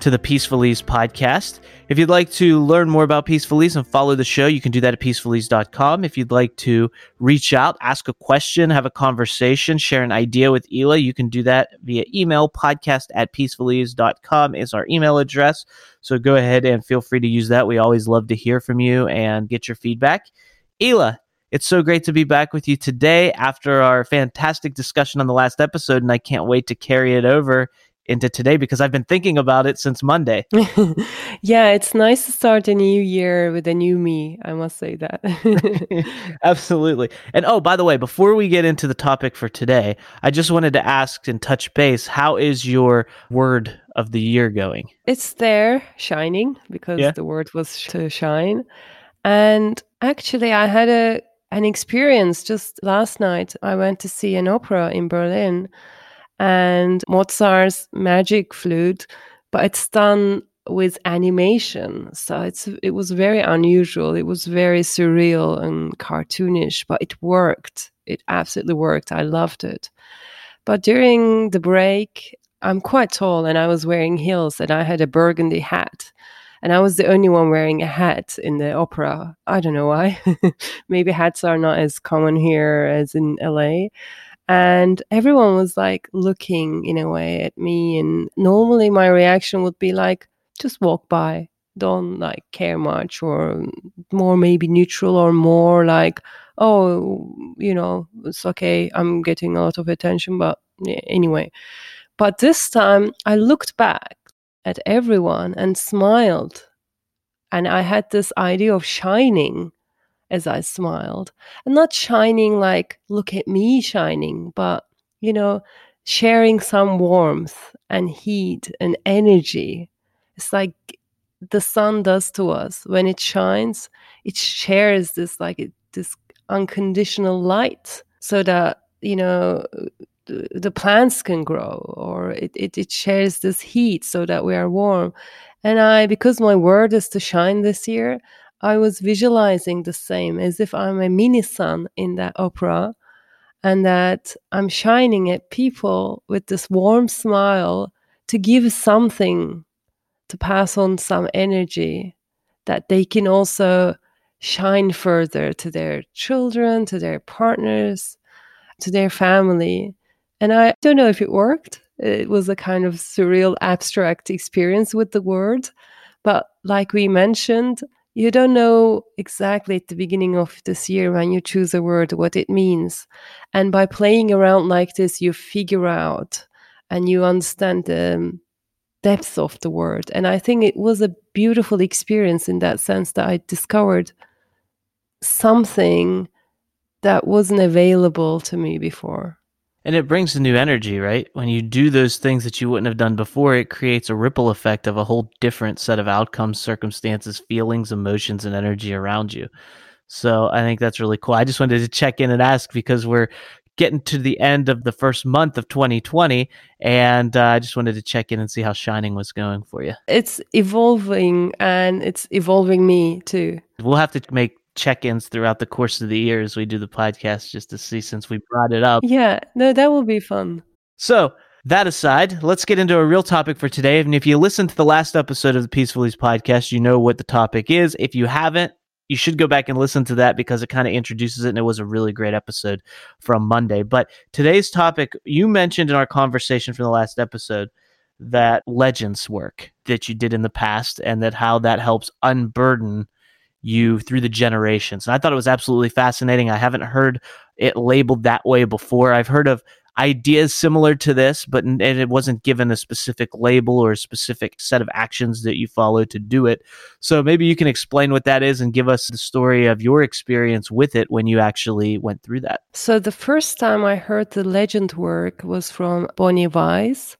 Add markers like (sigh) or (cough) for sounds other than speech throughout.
to the Peaceful Ease podcast. If you'd like to learn more about Peaceful Ease and follow the show, you can do that at peacefulease.com. If you'd like to reach out, ask a question, have a conversation, share an idea with Ela, you can do that via email. Podcast at peacefulease.com is our email address. So go ahead and feel free to use that. We always love to hear from you and get your feedback. Ela, it's so great to be back with you today after our fantastic discussion on the last episode, and I can't wait to carry it over into today because I've been thinking about it since Monday. (laughs) yeah, it's nice to start a new year with a new me. I must say that. (laughs) (laughs) Absolutely. And oh, by the way, before we get into the topic for today, I just wanted to ask and touch base how is your word of the year going? It's there, shining, because yeah. the word was to shine. And actually, I had a an experience just last night. I went to see an opera in Berlin and Mozart's Magic Flute, but it's done with animation. So it's it was very unusual. It was very surreal and cartoonish, but it worked. It absolutely worked. I loved it. But during the break, I'm quite tall and I was wearing heels and I had a burgundy hat. And I was the only one wearing a hat in the opera. I don't know why. (laughs) Maybe hats are not as common here as in LA and everyone was like looking in a way at me and normally my reaction would be like just walk by. Don't like care much or more maybe neutral or more like oh you know it's okay. I'm getting a lot of attention but anyway. But this time i looked back at everyone and smiled and i had this idea of shining as I smiled. And not shining like, look at me shining, but, you know, sharing some warmth and heat and energy. It's like the sun does to us. When it shines, it shares this, like, this unconditional light so that, you know, the plants can grow or it, it, it shares this heat so that we are warm and i because my word is to shine this year I was visualizing the same as if I'm a mini sun in that opera and that I'm shining at people with this warm smile to give something, to pass on some energy that they can also shine further to their children, to their partners, to their family. And I don't know if it worked. It was a kind of surreal, abstract experience with the word. But like we mentioned, you don't know exactly at the beginning of this year when you choose a word what it means. And by playing around like this, you figure out and you understand the um, depth of the word. And I think it was a beautiful experience in that sense that I discovered something that wasn't available to me before. And it brings a new energy, right? When you do those things that you wouldn't have done before, it creates a ripple effect of a whole different set of outcomes, circumstances, feelings, emotions, and energy around you. So I think that's really cool. I just wanted to check in and ask because we're getting to the end of the first month of 2020 and uh, i just wanted to check in and see how shining was going for you it's evolving and it's evolving me too we'll have to make check-ins throughout the course of the year as we do the podcast just to see since we brought it up. Yeah, no, that will be fun. So that aside, let's get into a real topic for today. And if you listened to the last episode of the Peaceful Ease podcast, you know what the topic is. If you haven't, you should go back and listen to that because it kind of introduces it and it was a really great episode from Monday. But today's topic, you mentioned in our conversation from the last episode that legends work that you did in the past and that how that helps unburden you through the generations. And I thought it was absolutely fascinating. I haven't heard it labeled that way before. I've heard of ideas similar to this, but it wasn't given a specific label or a specific set of actions that you follow to do it. So maybe you can explain what that is and give us the story of your experience with it when you actually went through that. So the first time I heard the legend work was from Bonnie Weiss,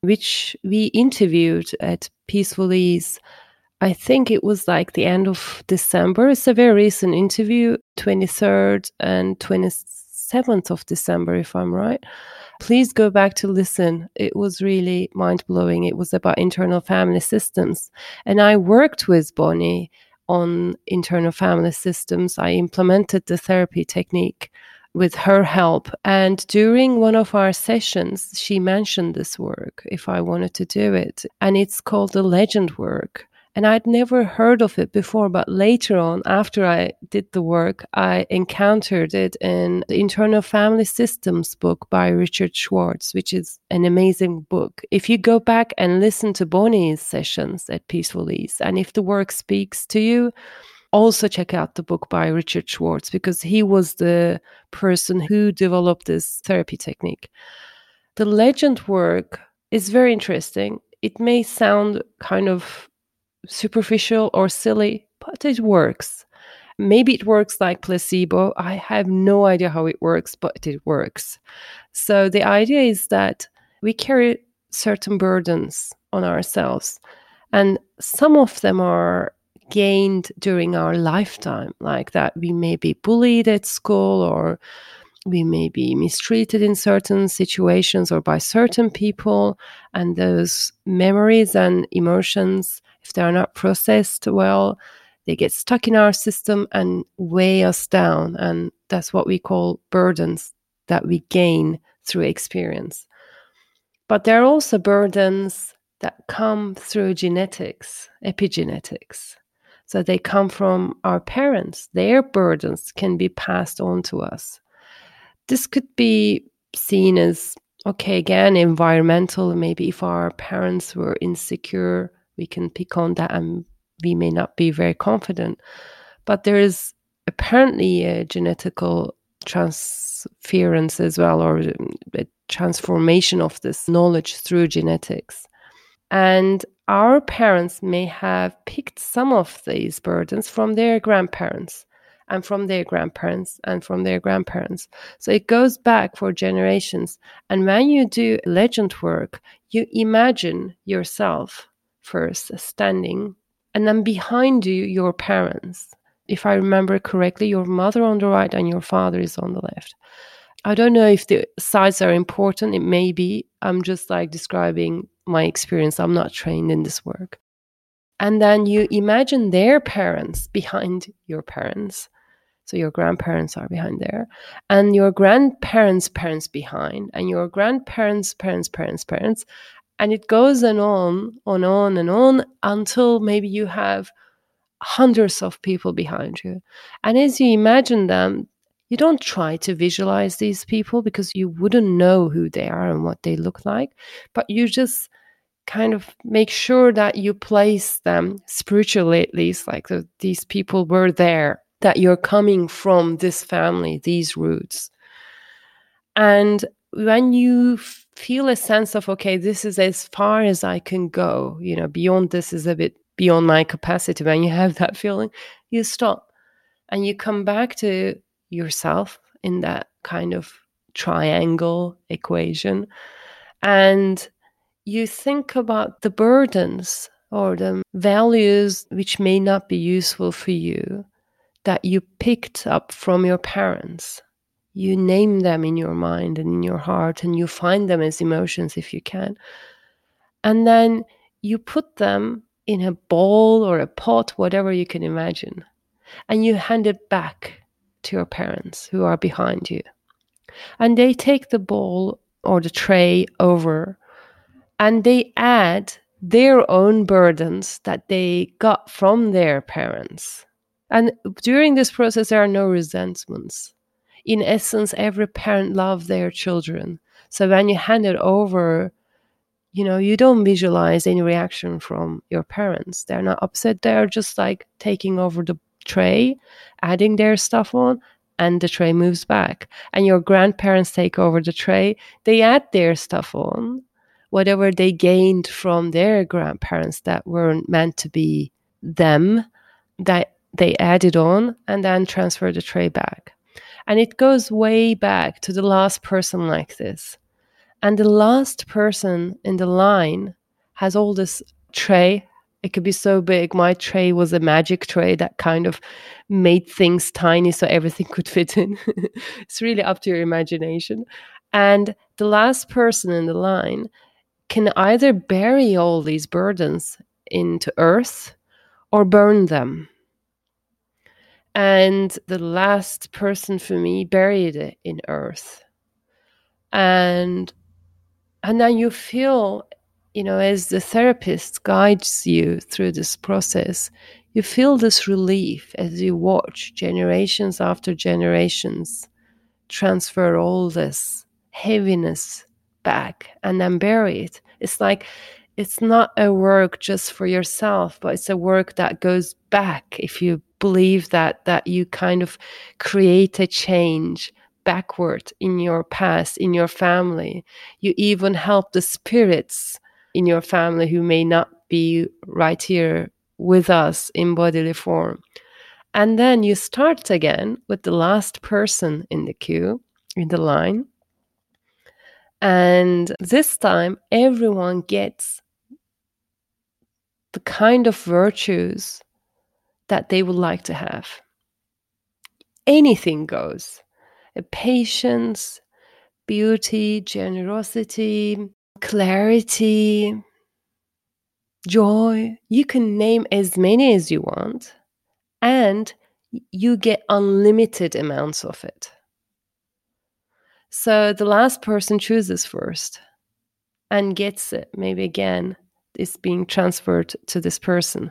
which we interviewed at Peaceful Ease. I think it was like the end of December. It's a very recent interview, 23rd and 27th of December, if I'm right. Please go back to listen. It was really mind blowing. It was about internal family systems. And I worked with Bonnie on internal family systems. I implemented the therapy technique with her help. And during one of our sessions, she mentioned this work if I wanted to do it. And it's called the legend work. And I'd never heard of it before, but later on, after I did the work, I encountered it in the Internal Family Systems book by Richard Schwartz, which is an amazing book. If you go back and listen to Bonnie's sessions at Peaceful Ease, and if the work speaks to you, also check out the book by Richard Schwartz because he was the person who developed this therapy technique. The legend work is very interesting. It may sound kind of superficial or silly, but it works. Maybe it works like placebo. I have no idea how it works, but it works. So the idea is that we carry certain burdens on ourselves, and some of them are gained during our lifetime, like that we may be bullied at school or we may be mistreated in certain situations or by certain people, and those memories and emotions if they are not processed well, they get stuck in our system and weigh us down. And that's what we call burdens that we gain through experience. But there are also burdens that come through genetics, epigenetics. So they come from our parents. Their burdens can be passed on to us. This could be seen as, okay, again, environmental. Maybe if our parents were insecure we can pick on that and we may not be very confident. But there is apparently a genetical transference as well, or um, a transformation of this knowledge through genetics. And our parents may have picked some of these burdens from their grandparents and from their grandparents and from their grandparents. So it goes back for generations. And when you do legend work, you imagine yourself first standing, and then behind you, your parents. If I remember correctly, your mother on the right and your father is on the left. I don't know if the sides are important. It may be. I'm just like describing my experience. I'm not trained in this work. And then you imagine their parents behind your parents. So your grandparents are behind there, and your grandparents' parents behind, and your grandparents' parents' parents' parents, and it goes and on, on, on, and on until maybe you have hundreds of people behind you. And as you imagine them, you don't try to visualize these people because you wouldn't know who they are and what they look like, but you just kind of make sure that you place them spiritually at least like the, these people were there that you're coming from this family these roots and when you feel a sense of okay this is as far as i can go you know beyond this is a bit beyond my capacity when you have that feeling you stop and you come back to yourself in that kind of triangle equation. And you think about the burdens or the values which may not be useful for you that you picked up from your parents you name them in your mind and in your heart and you find them as emotions if you can. And then you put them in a bowl or a pot whatever you can imagine and you hand it back to your parents who are behind you. And they take the bowl or the tray over and they add their own burdens that they got from their parents. And during this process there are no resentments in essence, every parent loves their children. So when you hand it over, you know, you don't visualize any reaction from your parents. They're not upset. They're just like taking over the, tray, adding their stuff on, and the tray moves back. And your grandparents take over the tray, they add their stuff on, whatever they gained from their grandparents that weren't meant to be them, that they added on and then transfer the tray back. And it goes way back to the last person like this. And the last person in the line has all this tray. It could be so big. My tray was a magic tray that kind of made things tiny so everything could fit in. (laughs) it's really up to your imagination. And the last person in the line can either bury all these burdens into earth or burn them. And the last person for me buried it in earth. And and then you feel, you know, as the therapist guides you through this process, you feel this relief as you watch generations after generations transfer all this heaviness back and then bury it. It's like it's not a work just for yourself, but it's a work that goes back if you believe that that you kind of create a change backward in your past, in your family. You even help the spirits in your family who may not be right here with us in bodily form. And then you start again with the last person in the queue, in the line. And this time, everyone gets the kind of virtues that they would like to have. Anything goes. A patience, beauty, generosity, clarity, joy. You can name as many as you want, and you get unlimited amounts of it. So the last person chooses first and gets it. Maybe again, it's being transferred to this person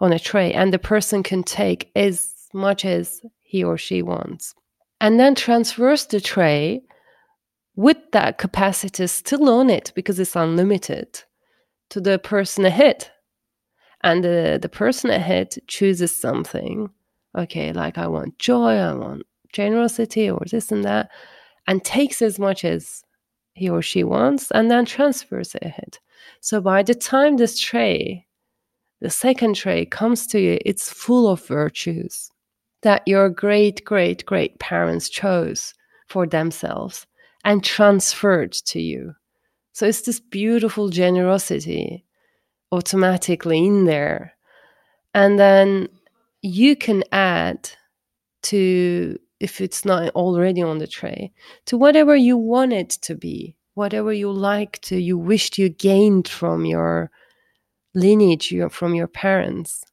on a tray, and the person can take as much as he or she wants. And then transfers the tray with that capacity still on it because it's unlimited to the person ahead. And the, the person ahead chooses something. Okay, like I want joy, I want generosity, or this and that and takes as much as he or she wants and then transfers it ahead. So by the time this tray, the second tray comes to you, it's full of virtues that your great, great, great parents chose for themselves and transferred to you. So it's this beautiful generosity automatically in there. And then you can add to if it's not already on the tray, to whatever you want it to be, whatever you like to, you wished you gained from your lineage, your, from your parents.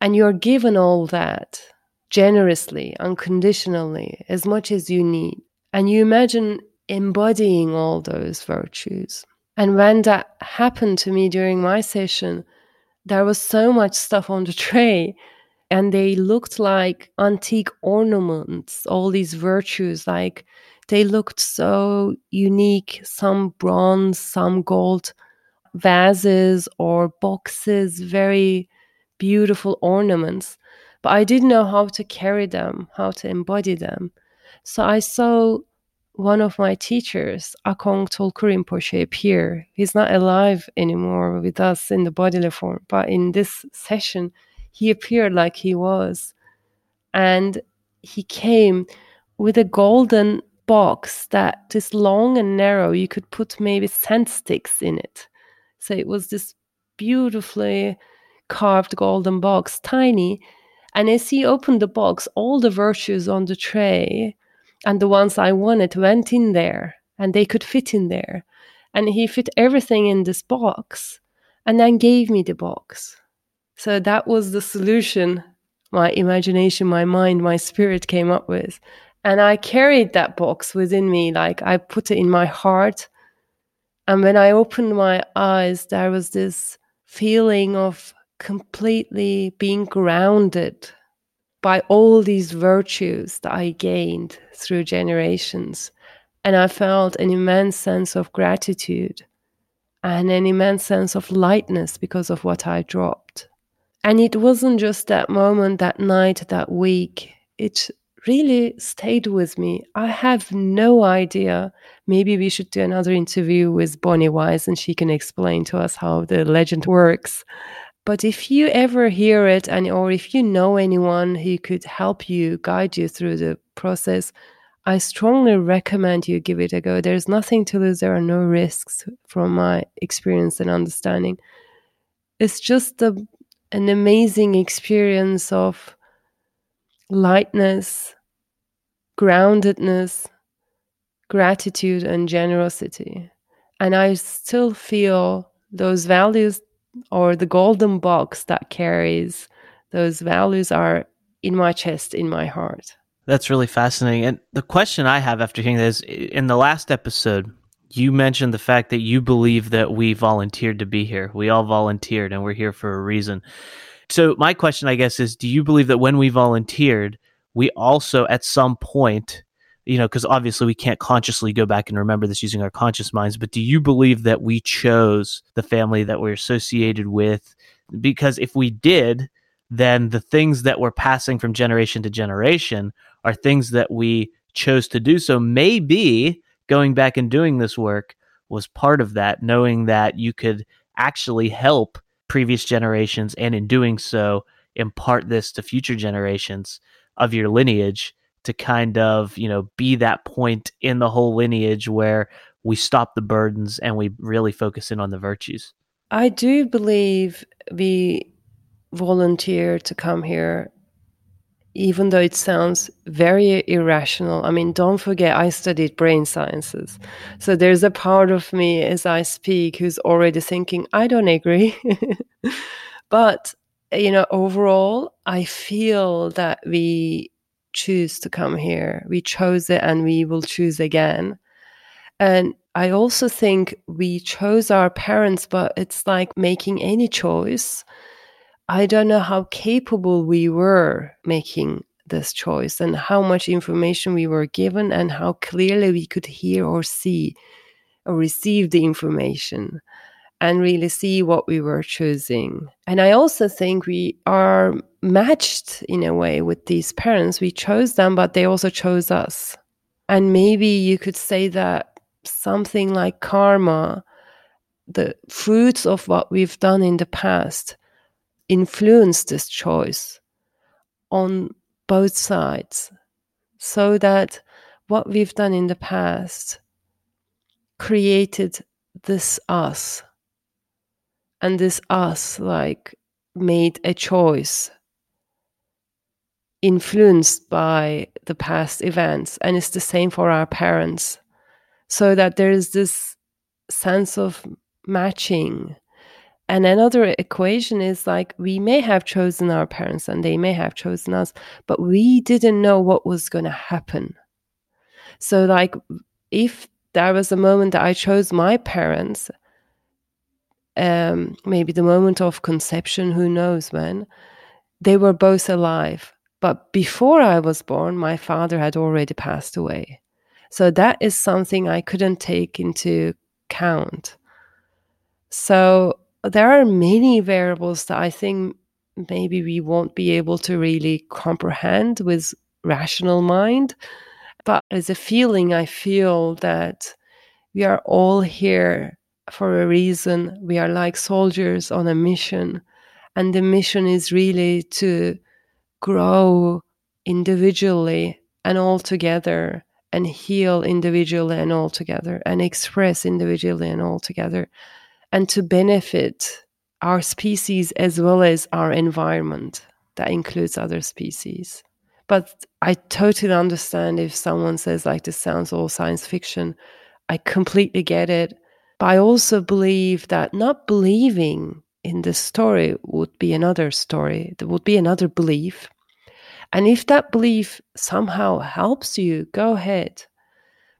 And you're given all that generously, unconditionally, as much as you need. And you imagine embodying all those virtues. And when that happened to me during my session, there was so much stuff on the (laughs) tray and they looked like antique ornaments, all these virtues, like they looked so unique, some bronze, some gold vases or boxes, very beautiful ornaments. But I didn't know how to carry them, how to embody them. So I saw one of my teachers, Akong Tulku Rinpoche, appear. He's not alive anymore with us in the bodily form, but in this session, he appeared like he was. And he came with a golden box that is long and narrow. You could put maybe scent sticks in it. So it was this beautifully carved golden box, tiny. And as he opened the box, all the virtues on the tray and the ones I wanted went in there and they could fit in there. And he fit everything in this box and then gave me the box. So that was the solution my imagination, my mind, my spirit came up with. And I carried that box within me, like I put it in my heart. And when I opened my eyes, there was this feeling of completely being grounded by all these virtues that I gained through generations. And I felt an immense sense of gratitude and an immense sense of lightness because of what I dropped. And it wasn't just that moment, that night, that week. It really stayed with me. I have no idea. Maybe we should do another interview with Bonnie Weiss and she can explain to us how the legend works. But if you ever hear it and or if you know anyone who could help you guide you through the process, I strongly recommend you give it a go. There's nothing to lose. There are no risks from my experience and understanding. It's just a, an amazing experience of lightness, groundedness, gratitude, and generosity. And I still feel those values or the golden box that carries those values are in my chest, in my heart. That's really fascinating. And the question I have after hearing this in the last episode, you mentioned the fact that you believe that we volunteered to be here. We all volunteered and we're here for a reason. So, my question, I guess, is do you believe that when we volunteered, we also at some point, you know, because obviously we can't consciously go back and remember this using our conscious minds, but do you believe that we chose the family that we're associated with? Because if we did, then the things that we're passing from generation to generation are things that we chose to do. So maybe going back and doing this work was part of that, knowing that you could actually help previous generations and in doing so impart this to future generations of your lineage to kind of, you know, be that point in the whole lineage where we stop the burdens and we really focus in on the virtues. I do believe we volunteer to come here even though it sounds very irrational. I mean, don't forget, I studied brain sciences. So there's a part of me as I speak who's already thinking, I don't agree. (laughs) but, you know, overall, I feel that we choose to come here. We chose it and we will choose again. And I also think we chose our parents, but it's like making any choice I don't know how capable we were making this choice and how much information we were given and how clearly we could hear or see or receive the information and really see what we were choosing. And I also think we are matched in a way with these parents. We chose them, but they also chose us. And maybe you could say that something like karma, the fruits of what we've done in the past, influence this choice on both sides so that what we've done in the past created this us. And this us like made a choice influenced by the past events. And it's the same for our parents. So that there is this sense of matching and another equation is like we may have chosen our parents and they may have chosen us, but we didn't know what was going to happen. So, like, if there was a moment that I chose my parents, um, maybe the moment of conception, who knows when, they were both alive. But before I was born, my father had already passed away. So that is something I couldn't take into account. So there are many variables that I think maybe we won't be able to really comprehend with rational mind. But as a feeling, I feel that we are all here for a reason. We are like soldiers on a mission. And the mission is really to grow individually and all together and heal individually and all together and express individually and all together and to benefit our species as well as our environment that includes other species. But I totally understand if someone says, like, this sounds all science fiction. I completely get it. But I also believe that not believing in this story would be another story, there would be another belief. And if that belief somehow helps you, go ahead.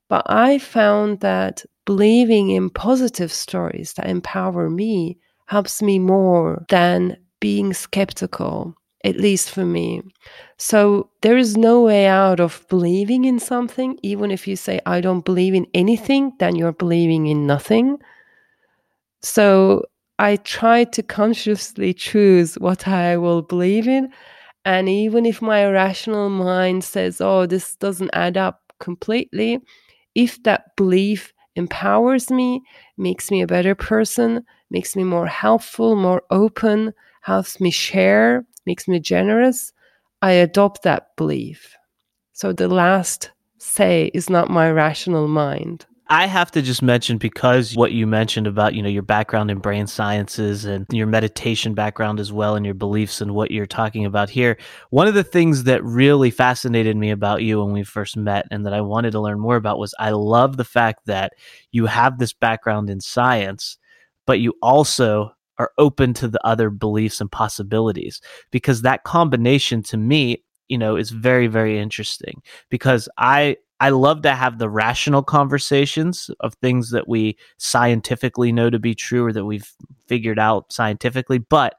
But I found that believing in positive stories that empower me helps me more than being skeptical, at least for me. So there is no way out of believing in something. Even if you say, I don't believe in anything, then you're believing in nothing. So I try to consciously choose what I will believe in. And even if my rational mind says, oh, this doesn't add up completely, if that belief empowers me, makes me a better person, makes me more helpful, more open, helps me share, makes me generous, I adopt that belief. So the last say is not my rational mind. I have to just mention because what you mentioned about, you know, your background in brain sciences and your meditation background as well and your beliefs and what you're talking about here. One of the things that really fascinated me about you when we first met and that I wanted to learn more about was I love the fact that you have this background in science, but you also are open to the other beliefs and possibilities because that combination to me you know is very very interesting because i I love to have the rational conversations of things that we scientifically know to be true or that we've figured out scientifically. But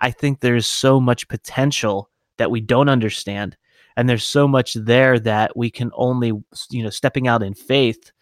I think there's so much potential that we don't understand. And there's so much there that we can only, you know, stepping out in faith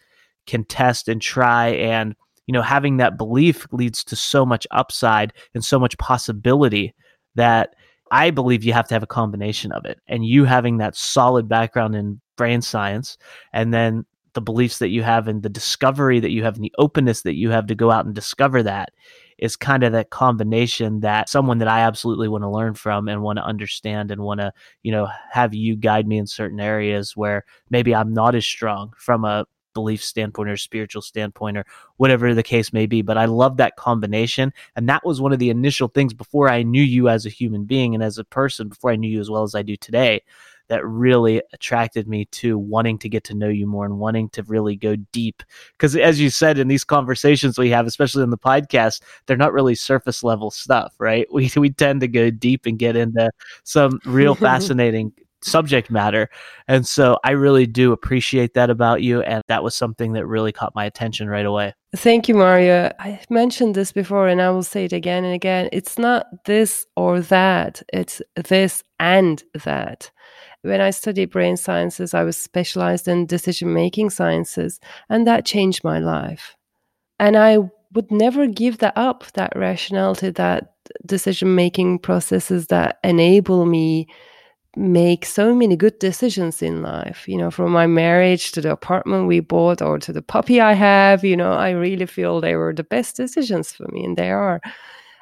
can test and try. And, you know, having that belief leads to so much upside and so much possibility that I believe you have to have a combination of it. And you having that solid background in brain science and then the beliefs that you have and the discovery that you have and the openness that you have to go out and discover that is kind of that combination that someone that I absolutely want to learn from and want to understand and want to, you know, have you guide me in certain areas where maybe I'm not as strong from a belief standpoint or spiritual standpoint or whatever the case may be. But I love that combination. And that was one of the initial things before I knew you as a human being and as a person, before I knew you as well as I do today, that really attracted me to wanting to get to know you more and wanting to really go deep. Because as you said in these conversations we have, especially in the podcast, they're not really surface level stuff, right? (laughs) We we tend to go deep and get into some real (laughs) fascinating subject matter. And so I really do appreciate that about you. And that was something that really caught my attention right away. Thank you, Mario. I mentioned this before and I will say it again and again. It's not this or that, it's this and that. When I studied brain sciences, I was specialized in decision making sciences, and that changed my life. And I would never give that up, that rationality, that decision making processes that enable me make so many good decisions in life you know from my marriage to the apartment we bought or to the puppy i have you know i really feel they were the best decisions for me and they are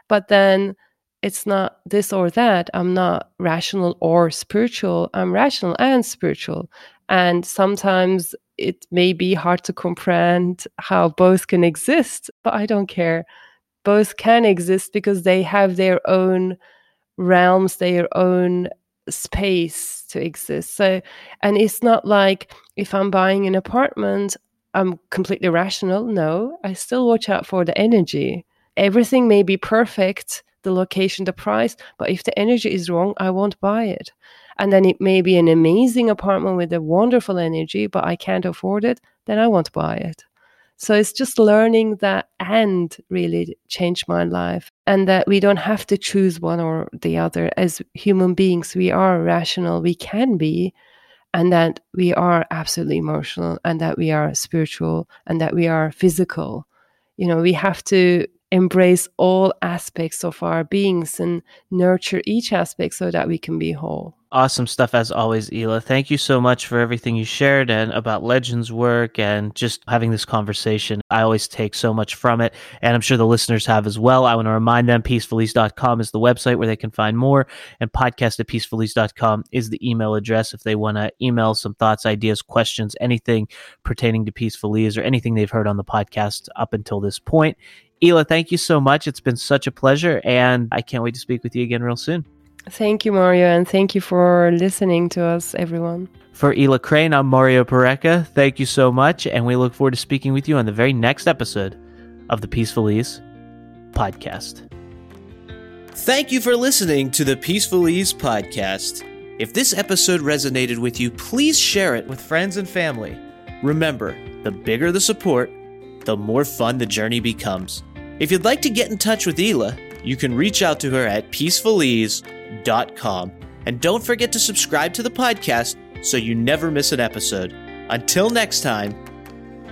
but then it's not this or that. I'm not rational or spiritual. I'm rational and spiritual. And sometimes it may be hard to comprehend how both can exist, but I don't care. Both can exist because they have their own realms, their own space to exist. So, and it's not like if I'm buying an apartment, I'm completely rational. No, I still watch out for the energy. Everything may be perfect the location, the price. But if the energy is wrong, I won't buy it. And then it may be an amazing apartment with a wonderful energy, but I can't afford it, then I won't buy it. So it's just learning that and really changed my life. And that we don't have to choose one or the other. As human beings, we are rational, we can be, and that we are absolutely emotional, and that we are spiritual, and that we are physical. You know, we have to embrace all aspects of our beings and nurture each aspect so that we can be whole. Awesome stuff as always, Ela. Thank you so much for everything you shared and about Legends work and just having this conversation. I always take so much from it, and I'm sure the listeners have as well. I want to remind them peacefulease.com is the website where they can find more, and podcast at peacefulease.com is the email address if they want to email some thoughts, ideas, questions, anything pertaining to Peaceful Ease or anything they've heard on the podcast up until this point. Ela, thank you so much. It's been such a pleasure, and I can't wait to speak with you again real soon. Thank you, Mario, and thank you for listening to us, everyone. For Ela Crane, I'm Mario Pareca. Thank you so much, and we look forward to speaking with you on the very next episode of the Peaceful Ease podcast. Thank you for listening to the Peaceful Ease podcast. If this episode resonated with you, please share it with friends and family. Remember, the bigger the support, the more fun the journey becomes. If you'd like to get in touch with Ela, you can reach out to her at peacefulease.com. And don't forget to subscribe to the podcast so you never miss an episode. Until next time,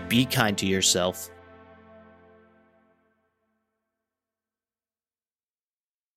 be kind to yourself.